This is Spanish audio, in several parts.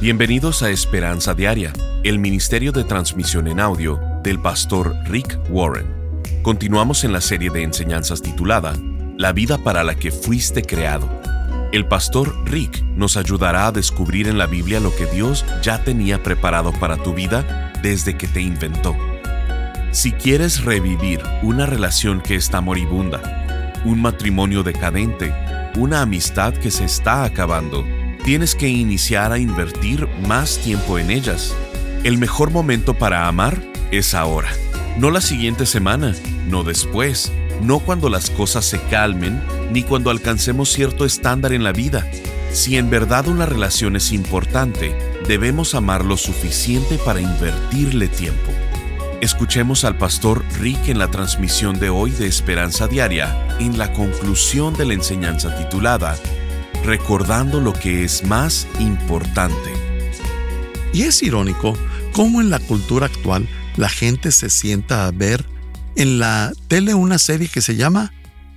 Bienvenidos a Esperanza Diaria, el Ministerio de Transmisión en Audio del pastor Rick Warren. Continuamos en la serie de enseñanzas titulada La vida para la que fuiste creado. El pastor Rick nos ayudará a descubrir en la Biblia lo que Dios ya tenía preparado para tu vida desde que te inventó. Si quieres revivir una relación que está moribunda, un matrimonio decadente, una amistad que se está acabando, tienes que iniciar a invertir más tiempo en ellas. El mejor momento para amar es ahora, no la siguiente semana, no después, no cuando las cosas se calmen, ni cuando alcancemos cierto estándar en la vida. Si en verdad una relación es importante, debemos amar lo suficiente para invertirle tiempo. Escuchemos al pastor Rick en la transmisión de hoy de Esperanza Diaria, en la conclusión de la enseñanza titulada recordando lo que es más importante. Y es irónico cómo en la cultura actual la gente se sienta a ver en la tele una serie que se llama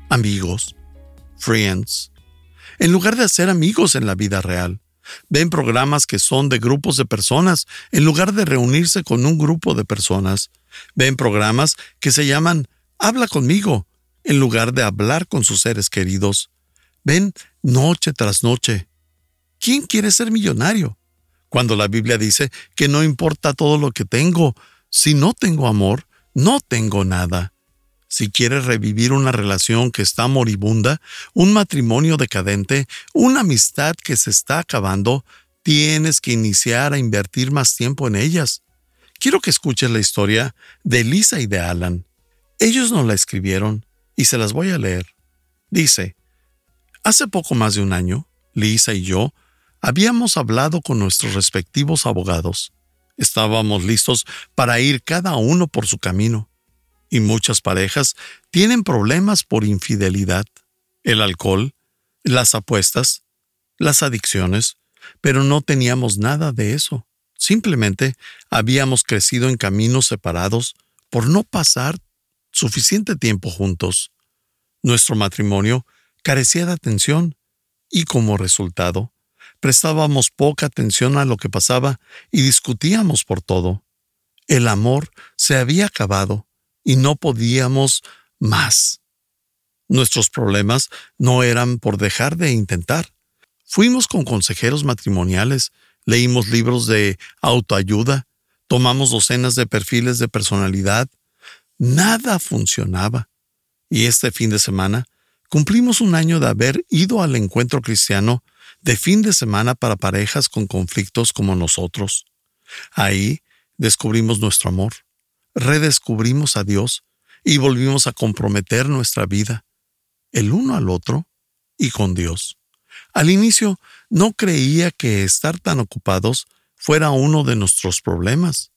Amigos, Friends, en lugar de hacer amigos en la vida real. Ven programas que son de grupos de personas en lugar de reunirse con un grupo de personas. Ven programas que se llaman Habla conmigo en lugar de hablar con sus seres queridos. Ven noche tras noche. ¿Quién quiere ser millonario? Cuando la Biblia dice que no importa todo lo que tengo, si no tengo amor, no tengo nada. Si quieres revivir una relación que está moribunda, un matrimonio decadente, una amistad que se está acabando, tienes que iniciar a invertir más tiempo en ellas. Quiero que escuches la historia de Lisa y de Alan. Ellos no la escribieron y se las voy a leer. Dice, Hace poco más de un año, Lisa y yo habíamos hablado con nuestros respectivos abogados. Estábamos listos para ir cada uno por su camino. Y muchas parejas tienen problemas por infidelidad, el alcohol, las apuestas, las adicciones, pero no teníamos nada de eso. Simplemente habíamos crecido en caminos separados por no pasar suficiente tiempo juntos. Nuestro matrimonio carecía de atención y como resultado, prestábamos poca atención a lo que pasaba y discutíamos por todo. El amor se había acabado y no podíamos más. Nuestros problemas no eran por dejar de intentar. Fuimos con consejeros matrimoniales, leímos libros de autoayuda, tomamos docenas de perfiles de personalidad. Nada funcionaba. Y este fin de semana Cumplimos un año de haber ido al encuentro cristiano de fin de semana para parejas con conflictos como nosotros. Ahí descubrimos nuestro amor, redescubrimos a Dios y volvimos a comprometer nuestra vida, el uno al otro y con Dios. Al inicio no creía que estar tan ocupados fuera uno de nuestros problemas.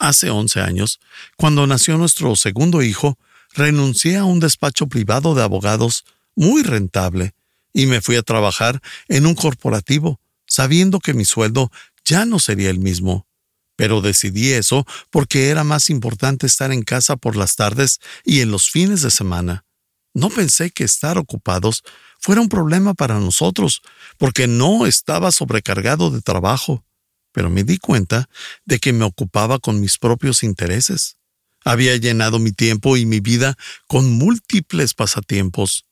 Hace 11 años, cuando nació nuestro segundo hijo, renuncié a un despacho privado de abogados muy rentable y me fui a trabajar en un corporativo, sabiendo que mi sueldo ya no sería el mismo. Pero decidí eso porque era más importante estar en casa por las tardes y en los fines de semana. No pensé que estar ocupados fuera un problema para nosotros, porque no estaba sobrecargado de trabajo, pero me di cuenta de que me ocupaba con mis propios intereses. Había llenado mi tiempo y mi vida con múltiples pasatiempos,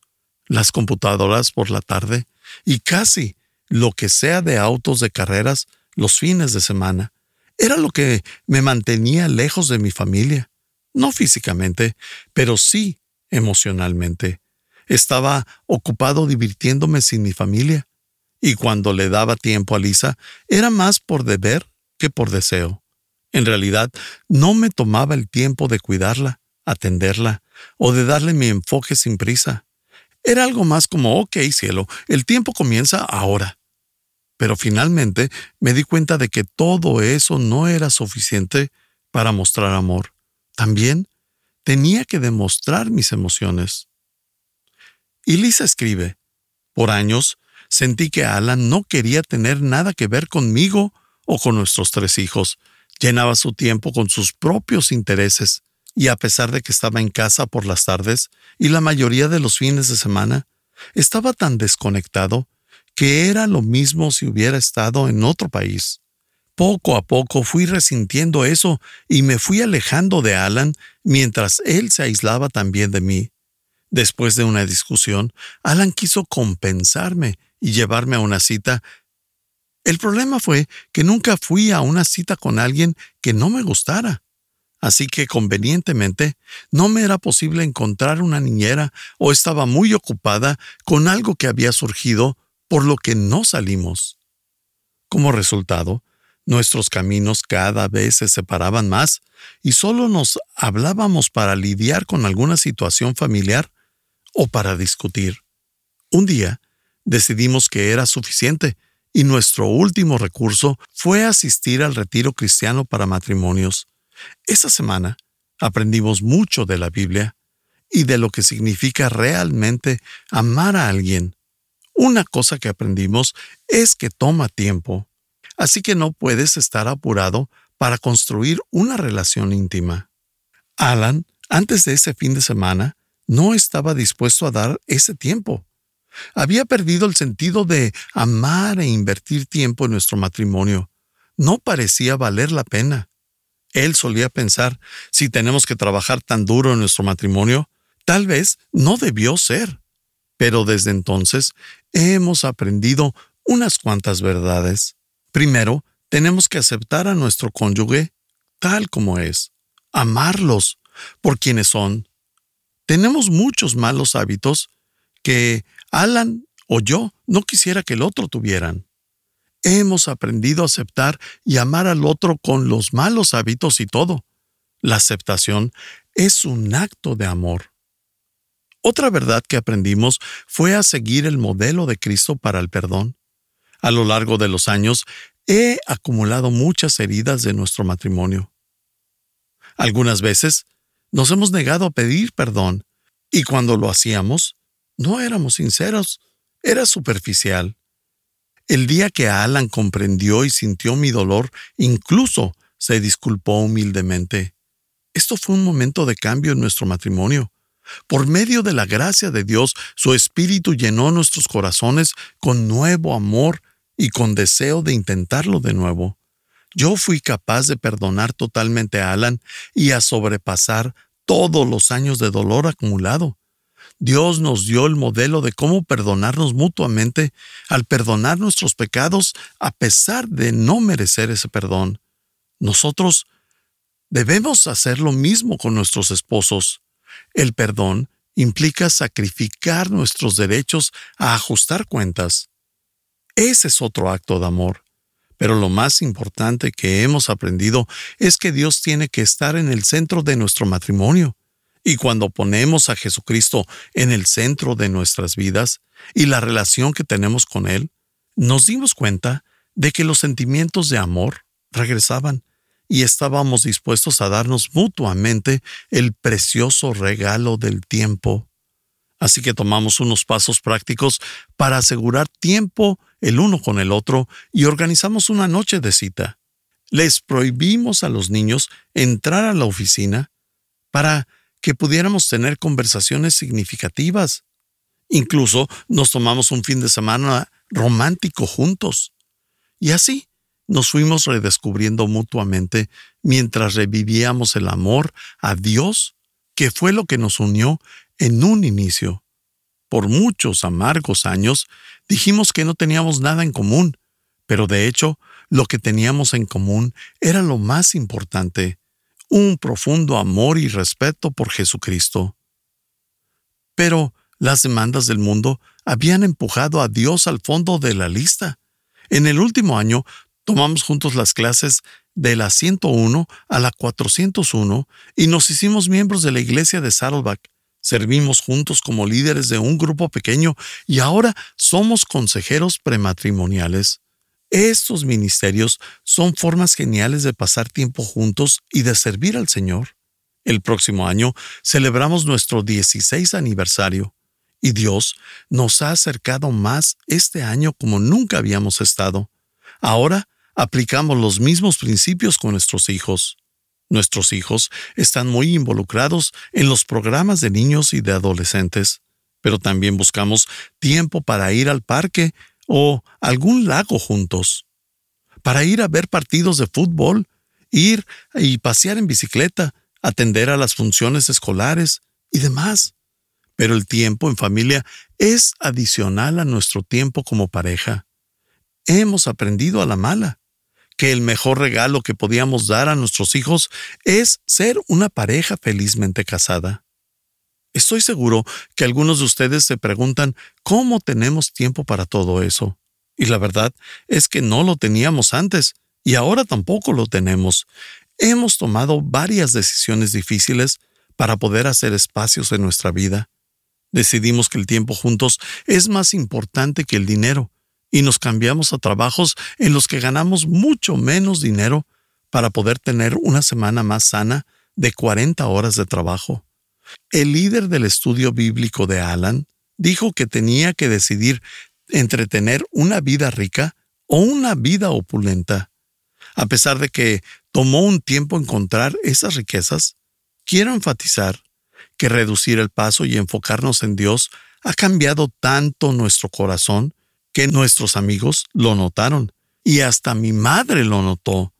las computadoras por la tarde y casi lo que sea de autos de carreras los fines de semana. Era lo que me mantenía lejos de mi familia, no físicamente, pero sí emocionalmente. Estaba ocupado divirtiéndome sin mi familia, y cuando le daba tiempo a Lisa era más por deber que por deseo. En realidad, no me tomaba el tiempo de cuidarla, atenderla o de darle mi enfoque sin prisa. Era algo más como, ok, cielo, el tiempo comienza ahora. Pero finalmente me di cuenta de que todo eso no era suficiente para mostrar amor. También tenía que demostrar mis emociones. Y Lisa escribe, por años sentí que Alan no quería tener nada que ver conmigo o con nuestros tres hijos, Llenaba su tiempo con sus propios intereses, y a pesar de que estaba en casa por las tardes y la mayoría de los fines de semana, estaba tan desconectado que era lo mismo si hubiera estado en otro país. Poco a poco fui resintiendo eso y me fui alejando de Alan mientras él se aislaba también de mí. Después de una discusión, Alan quiso compensarme y llevarme a una cita. El problema fue que nunca fui a una cita con alguien que no me gustara. Así que convenientemente no me era posible encontrar una niñera o estaba muy ocupada con algo que había surgido por lo que no salimos. Como resultado, nuestros caminos cada vez se separaban más y solo nos hablábamos para lidiar con alguna situación familiar o para discutir. Un día, decidimos que era suficiente y nuestro último recurso fue asistir al retiro cristiano para matrimonios. Esa semana aprendimos mucho de la Biblia y de lo que significa realmente amar a alguien. Una cosa que aprendimos es que toma tiempo, así que no puedes estar apurado para construir una relación íntima. Alan, antes de ese fin de semana, no estaba dispuesto a dar ese tiempo. Había perdido el sentido de amar e invertir tiempo en nuestro matrimonio. No parecía valer la pena. Él solía pensar, si tenemos que trabajar tan duro en nuestro matrimonio, tal vez no debió ser. Pero desde entonces hemos aprendido unas cuantas verdades. Primero, tenemos que aceptar a nuestro cónyuge tal como es, amarlos por quienes son, tenemos muchos malos hábitos que Alan o yo no quisiera que el otro tuvieran. Hemos aprendido a aceptar y amar al otro con los malos hábitos y todo. La aceptación es un acto de amor. Otra verdad que aprendimos fue a seguir el modelo de Cristo para el perdón. A lo largo de los años he acumulado muchas heridas de nuestro matrimonio. Algunas veces nos hemos negado a pedir perdón, y cuando lo hacíamos, no éramos sinceros, era superficial. El día que Alan comprendió y sintió mi dolor, incluso se disculpó humildemente. Esto fue un momento de cambio en nuestro matrimonio. Por medio de la gracia de Dios, su Espíritu llenó nuestros corazones con nuevo amor y con deseo de intentarlo de nuevo. Yo fui capaz de perdonar totalmente a Alan y a sobrepasar todos los años de dolor acumulado. Dios nos dio el modelo de cómo perdonarnos mutuamente al perdonar nuestros pecados a pesar de no merecer ese perdón. Nosotros debemos hacer lo mismo con nuestros esposos. El perdón implica sacrificar nuestros derechos a ajustar cuentas. Ese es otro acto de amor. Pero lo más importante que hemos aprendido es que Dios tiene que estar en el centro de nuestro matrimonio. Y cuando ponemos a Jesucristo en el centro de nuestras vidas y la relación que tenemos con Él, nos dimos cuenta de que los sentimientos de amor regresaban y estábamos dispuestos a darnos mutuamente el precioso regalo del tiempo. Así que tomamos unos pasos prácticos para asegurar tiempo el uno con el otro y organizamos una noche de cita. Les prohibimos a los niños entrar a la oficina para que pudiéramos tener conversaciones significativas. Incluso nos tomamos un fin de semana romántico juntos. Y así nos fuimos redescubriendo mutuamente mientras revivíamos el amor a Dios, que fue lo que nos unió en un inicio. Por muchos amargos años dijimos que no teníamos nada en común, pero de hecho lo que teníamos en común era lo más importante, un profundo amor y respeto por Jesucristo. Pero las demandas del mundo habían empujado a Dios al fondo de la lista. En el último año tomamos juntos las clases de la 101 a la 401 y nos hicimos miembros de la iglesia de Saddleback. Servimos juntos como líderes de un grupo pequeño y ahora somos consejeros prematrimoniales. Estos ministerios son formas geniales de pasar tiempo juntos y de servir al Señor. El próximo año celebramos nuestro 16 aniversario y Dios nos ha acercado más este año como nunca habíamos estado. Ahora aplicamos los mismos principios con nuestros hijos. Nuestros hijos están muy involucrados en los programas de niños y de adolescentes, pero también buscamos tiempo para ir al parque o algún lago juntos. para ir a ver partidos de fútbol, ir y pasear en bicicleta, atender a las funciones escolares y demás. Pero el tiempo en familia es adicional a nuestro tiempo como pareja. Hemos aprendido a la mala que el mejor regalo que podíamos dar a nuestros hijos es ser una pareja felizmente casada. Estoy seguro que algunos de ustedes se preguntan cómo tenemos tiempo para todo eso. Y la verdad es que no lo teníamos antes y ahora tampoco lo tenemos. Hemos tomado varias decisiones difíciles para poder hacer espacios en nuestra vida. Decidimos que el tiempo juntos es más importante que el dinero y nos cambiamos a trabajos en los que ganamos mucho menos dinero para poder tener una semana más sana de 40 horas de trabajo. El líder del estudio bíblico de Alan dijo que tenía que decidir entre tener una vida rica o una vida opulenta. A pesar de que tomó un tiempo encontrar esas riquezas, quiero enfatizar que reducir el paso y enfocarnos en Dios ha cambiado tanto nuestro corazón que nuestros amigos lo notaron y hasta mi madre lo notó.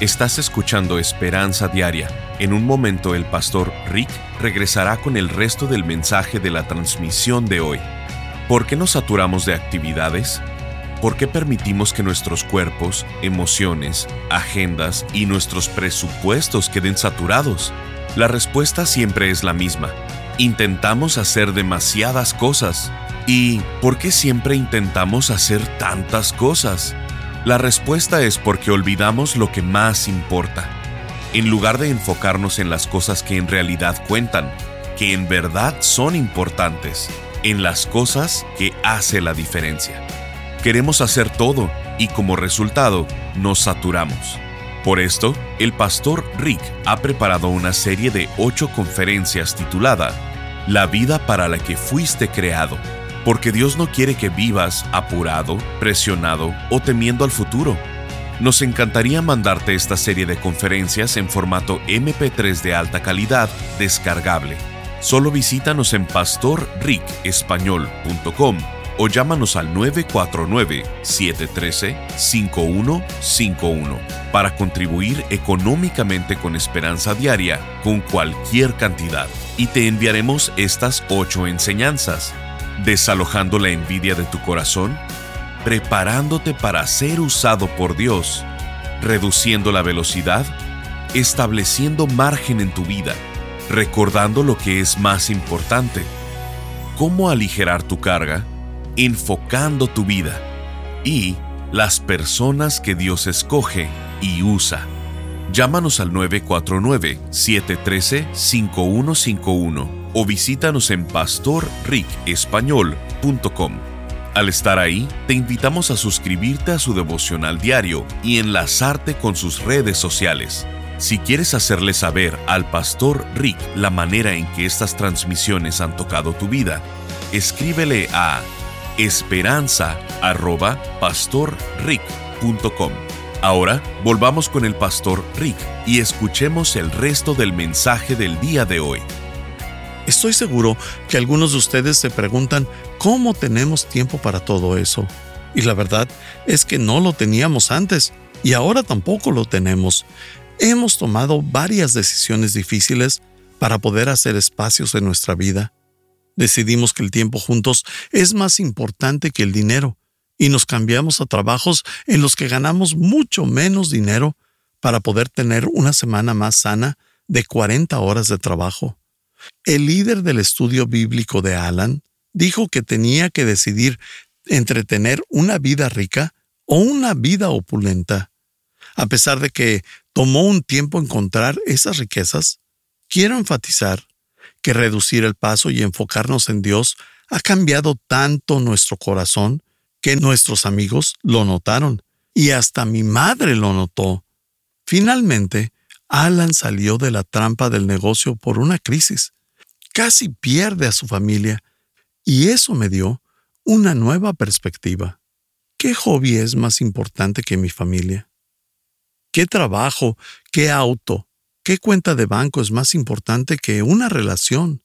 Estás escuchando Esperanza Diaria. En un momento el pastor Rick regresará con el resto del mensaje de la transmisión de hoy. ¿Por qué nos saturamos de actividades? ¿Por qué permitimos que nuestros cuerpos, emociones, agendas y nuestros presupuestos queden saturados? La respuesta siempre es la misma. Intentamos hacer demasiadas cosas. ¿Y por qué siempre intentamos hacer tantas cosas? La respuesta es porque olvidamos lo que más importa. En lugar de enfocarnos en las cosas que en realidad cuentan, que en verdad son importantes, en las cosas que hace la diferencia. Queremos hacer todo y como resultado nos saturamos. Por esto, el pastor Rick ha preparado una serie de ocho conferencias titulada La vida para la que fuiste creado porque Dios no quiere que vivas apurado, presionado o temiendo al futuro. Nos encantaría mandarte esta serie de conferencias en formato MP3 de alta calidad descargable. Solo visítanos en pastorricespañol.com o llámanos al 949-713-5151 para contribuir económicamente con Esperanza Diaria con cualquier cantidad. Y te enviaremos estas ocho enseñanzas desalojando la envidia de tu corazón, preparándote para ser usado por Dios, reduciendo la velocidad, estableciendo margen en tu vida, recordando lo que es más importante, cómo aligerar tu carga, enfocando tu vida y las personas que Dios escoge y usa. Llámanos al 949-713-5151 o visítanos en pastorricespañol.com. Al estar ahí, te invitamos a suscribirte a su devocional diario y enlazarte con sus redes sociales. Si quieres hacerle saber al pastor Rick la manera en que estas transmisiones han tocado tu vida, escríbele a esperanza.pastorrick.com. Ahora volvamos con el pastor Rick y escuchemos el resto del mensaje del día de hoy. Estoy seguro que algunos de ustedes se preguntan cómo tenemos tiempo para todo eso. Y la verdad es que no lo teníamos antes y ahora tampoco lo tenemos. Hemos tomado varias decisiones difíciles para poder hacer espacios en nuestra vida. Decidimos que el tiempo juntos es más importante que el dinero y nos cambiamos a trabajos en los que ganamos mucho menos dinero para poder tener una semana más sana de 40 horas de trabajo. El líder del estudio bíblico de Alan dijo que tenía que decidir entre tener una vida rica o una vida opulenta. A pesar de que tomó un tiempo encontrar esas riquezas, quiero enfatizar que reducir el paso y enfocarnos en Dios ha cambiado tanto nuestro corazón que nuestros amigos lo notaron y hasta mi madre lo notó. Finalmente, Alan salió de la trampa del negocio por una crisis casi pierde a su familia y eso me dio una nueva perspectiva. ¿Qué hobby es más importante que mi familia? ¿Qué trabajo, qué auto, qué cuenta de banco es más importante que una relación?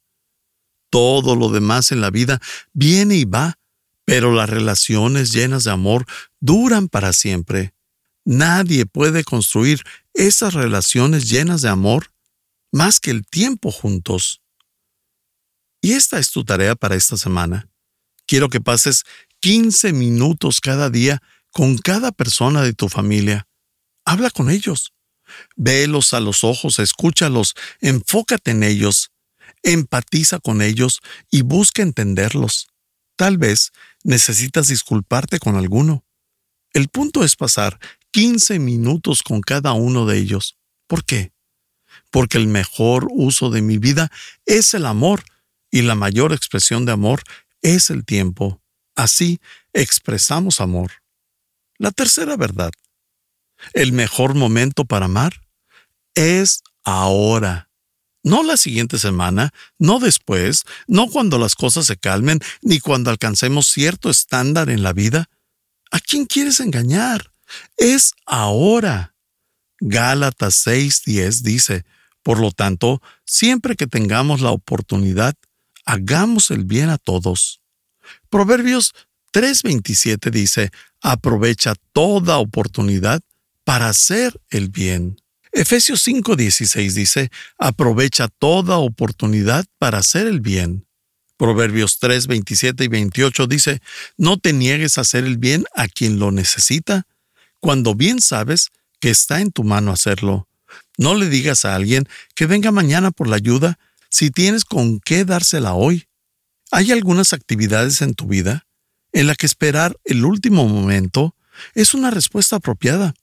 Todo lo demás en la vida viene y va, Pero las relaciones llenas de amor duran para siempre. Nadie puede construir esas relaciones llenas de amor más que el tiempo juntos. Y esta es tu tarea para esta semana. Quiero que pases 15 minutos cada día con cada persona de tu familia. Habla con ellos. Vélos a los ojos, escúchalos, enfócate en ellos, empatiza con ellos y busca entenderlos. Tal vez necesitas disculparte con alguno. El punto es pasar 15 minutos con cada uno de ellos. ¿Por qué? Porque el mejor uso de mi vida es el amor y la mayor expresión de amor es el tiempo. Así expresamos amor. La tercera verdad. El mejor momento para amar es ahora. No la siguiente semana, no después, no cuando las cosas se calmen, ni cuando alcancemos cierto estándar en la vida. ¿A quién quieres engañar? Es ahora. Gálatas 6:10 dice, por lo tanto, siempre que tengamos la oportunidad, hagamos el bien a todos. Proverbios 3:27 dice, aprovecha toda oportunidad para hacer el bien. Efesios 5:16 dice, aprovecha toda oportunidad para hacer el bien. Proverbios 3, 27 y 28 dice, no te niegues a hacer el bien a quien lo necesita, cuando bien sabes que está en tu mano hacerlo. No le digas a alguien que venga mañana por la ayuda si tienes con qué dársela hoy. Hay algunas actividades en tu vida en la que esperar el último momento es una respuesta apropiada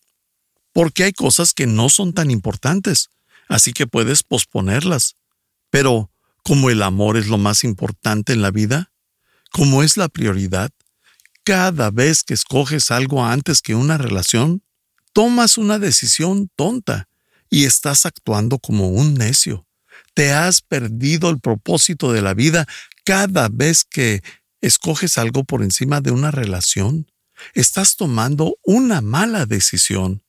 porque hay cosas que no son tan importantes, así que puedes posponerlas. Pero, como el amor es lo más importante en la vida, como es la prioridad, cada vez que escoges algo antes que una relación, tomas una decisión tonta y estás actuando como un necio. Te has perdido el propósito de la vida cada vez que escoges algo por encima de una relación. Estás tomando una mala decisión.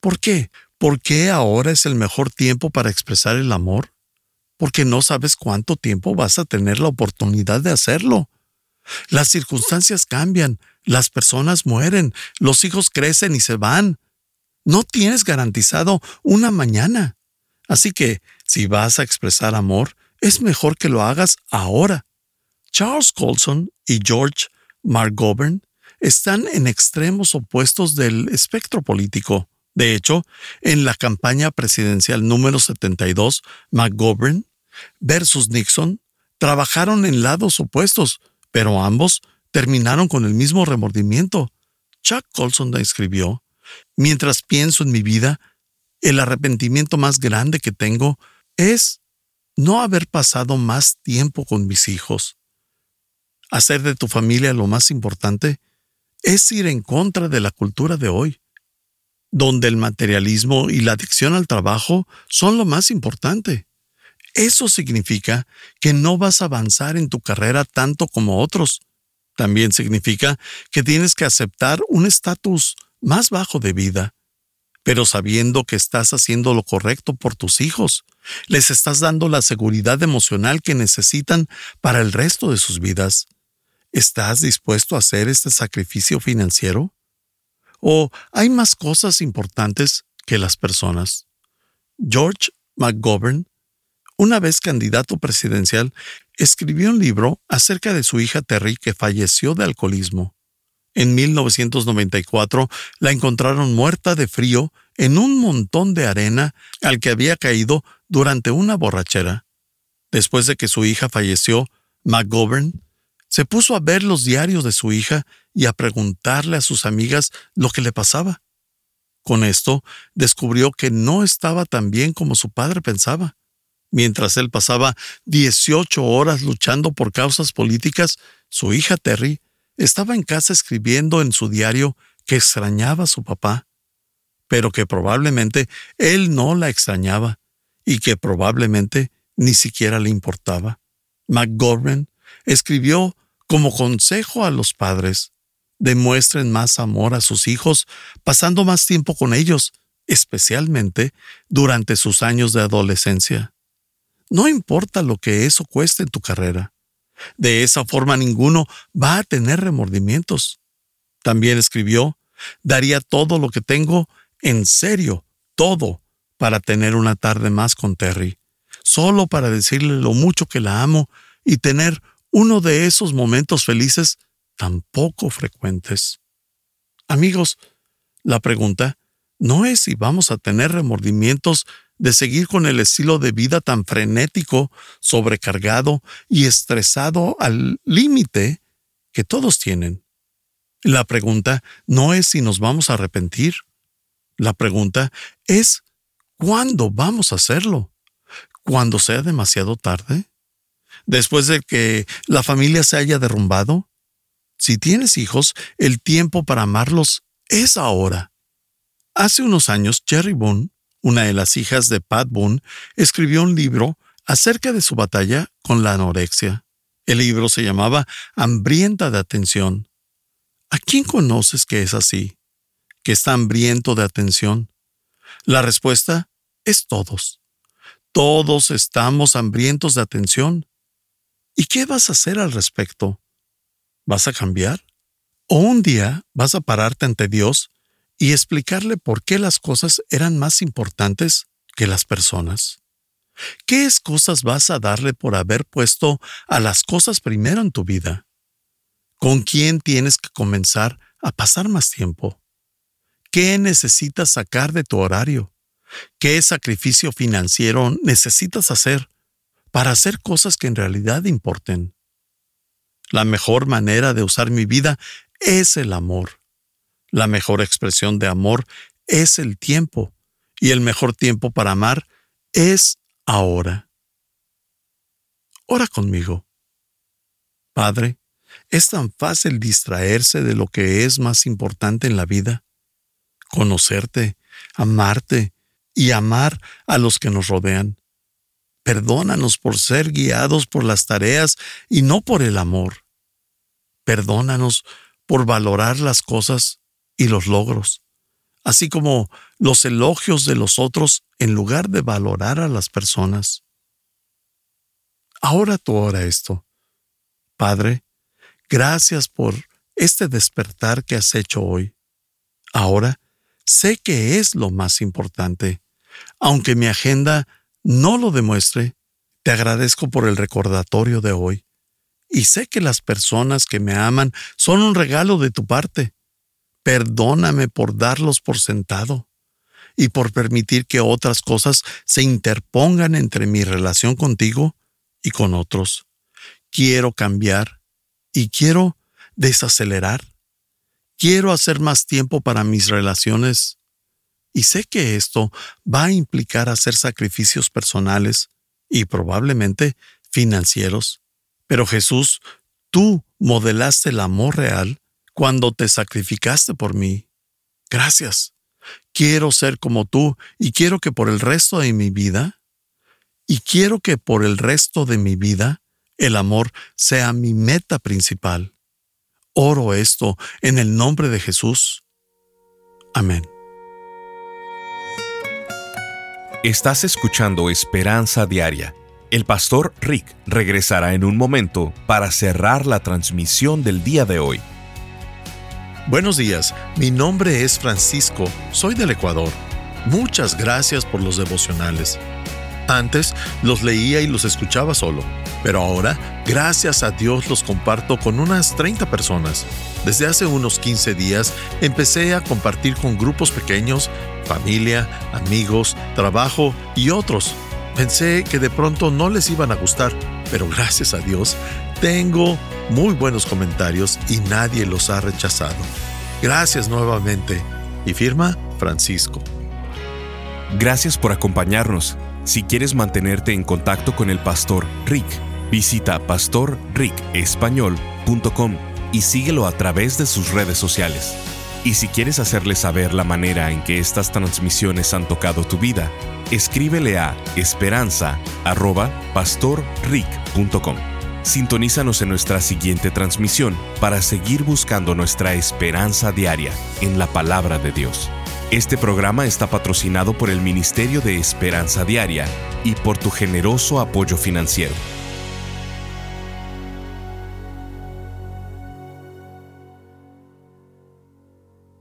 ¿Por qué? ¿Por qué ahora es el mejor tiempo para expresar el amor? Porque no sabes cuánto tiempo vas a tener la oportunidad de hacerlo. Las circunstancias cambian, las personas mueren, los hijos crecen y se van. No tienes garantizado una mañana. Así que, si vas a expresar amor, es mejor que lo hagas ahora. Charles Colson y George McGovern están en extremos opuestos del espectro político. De hecho, en la campaña presidencial número 72, McGovern versus Nixon trabajaron en lados opuestos, pero ambos terminaron con el mismo remordimiento. Chuck Colson escribió, Mientras pienso en mi vida, el arrepentimiento más grande que tengo es no haber pasado más tiempo con mis hijos. Hacer de tu familia lo más importante es ir en contra de la cultura de hoy donde el materialismo y la adicción al trabajo son lo más importante. Eso significa que no vas a avanzar en tu carrera tanto como otros. También significa que tienes que aceptar un estatus más bajo de vida, pero sabiendo que estás haciendo lo correcto por tus hijos, les estás dando la seguridad emocional que necesitan para el resto de sus vidas. ¿Estás dispuesto a hacer este sacrificio financiero? ¿O hay más cosas importantes que las personas? George McGovern, una vez candidato presidencial, escribió un libro acerca de su hija Terry que falleció de alcoholismo. En 1994 la encontraron muerta de frío en un montón de arena al que había caído durante una borrachera. Después de que su hija falleció, McGovern se puso a ver los diarios de su hija y a preguntarle a sus amigas lo que le pasaba. Con esto, descubrió que no estaba tan bien como su padre pensaba. Mientras él pasaba 18 horas luchando por causas políticas, su hija Terry estaba en casa escribiendo en su diario que extrañaba a su papá, pero que probablemente él no la extrañaba y que probablemente ni siquiera le importaba. McGovern escribió como consejo a los padres, demuestren más amor a sus hijos pasando más tiempo con ellos, especialmente durante sus años de adolescencia. No importa lo que eso cueste en tu carrera. De esa forma ninguno va a tener remordimientos. También escribió, daría todo lo que tengo, en serio, todo, para tener una tarde más con Terry, solo para decirle lo mucho que la amo y tener uno de esos momentos felices tan poco frecuentes. Amigos, la pregunta no es si vamos a tener remordimientos de seguir con el estilo de vida tan frenético, sobrecargado y estresado al límite que todos tienen. La pregunta no es si nos vamos a arrepentir. La pregunta es ¿cuándo vamos a hacerlo? ¿Cuándo sea demasiado tarde? ¿Después de que la familia se haya derrumbado? Si tienes hijos, el tiempo para amarlos es ahora. Hace unos años, Cherry Boone una de las hijas de Pat Boone, escribió un libro acerca de su batalla con la anorexia. El libro se llamaba Hambrienta de atención. ¿A quién conoces que es así? ¿Que está hambriento de atención? La respuesta es todos. Todos estamos hambrientos de atención. ¿Y qué vas a hacer al respecto? ¿Vas a cambiar? ¿O un día vas a pararte ante Dios y explicarle por qué las cosas eran más importantes que las personas. ¿Qué excusas vas a darle por haber puesto a las cosas primero en tu vida? ¿Con quién tienes que comenzar a pasar más tiempo? ¿Qué necesitas sacar de tu horario? ¿Qué sacrificio financiero necesitas hacer para hacer cosas que en realidad importen? La mejor manera de usar mi vida es el amor. La mejor expresión de amor es el tiempo, y el mejor tiempo para amar es ahora. Ora conmigo. Padre, es tan fácil distraerse de lo que es más importante en la vida. Conocerte, amarte y amar a los que nos rodean. Perdónanos por ser guiados por las tareas y no por el amor. Perdónanos por valorar las cosas y los logros, así como los elogios de los otros en lugar de valorar a las personas. Ahora tú ora esto. Padre, gracias por este despertar que has hecho hoy. Ahora sé que es lo más importante. Aunque mi agenda no lo demuestre, te agradezco por el recordatorio de hoy. Y sé que las personas que me aman son un regalo de tu parte. Perdóname por darlos por sentado y por permitir que otras cosas se interpongan entre mi relación contigo y con otros. Quiero cambiar y quiero desacelerar. Quiero hacer más tiempo para mis relaciones. Y sé que esto va a implicar hacer sacrificios personales y probablemente financieros. Pero Jesús, tú modelaste el amor real cuando te sacrificaste por mí. Gracias. Quiero ser como tú y quiero que por el resto de mi vida, y quiero que por el resto de mi vida, el amor sea mi meta principal. Oro esto en el nombre de Jesús. Amén. Estás escuchando Esperanza Diaria. El pastor Rick regresará en un momento para cerrar la transmisión del día de hoy. Buenos días, mi nombre es Francisco, soy del Ecuador. Muchas gracias por los devocionales. Antes los leía y los escuchaba solo, pero ahora, gracias a Dios, los comparto con unas 30 personas. Desde hace unos 15 días empecé a compartir con grupos pequeños, familia, amigos, trabajo y otros. Pensé que de pronto no les iban a gustar, pero gracias a Dios tengo muy buenos comentarios y nadie los ha rechazado. Gracias nuevamente. Y firma Francisco. Gracias por acompañarnos. Si quieres mantenerte en contacto con el pastor Rick, visita pastorricespañol.com y síguelo a través de sus redes sociales. Y si quieres hacerle saber la manera en que estas transmisiones han tocado tu vida, escríbele a esperanza.pastorrick.com. Sintonízanos en nuestra siguiente transmisión para seguir buscando nuestra esperanza diaria en la palabra de Dios. Este programa está patrocinado por el Ministerio de Esperanza Diaria y por tu generoso apoyo financiero.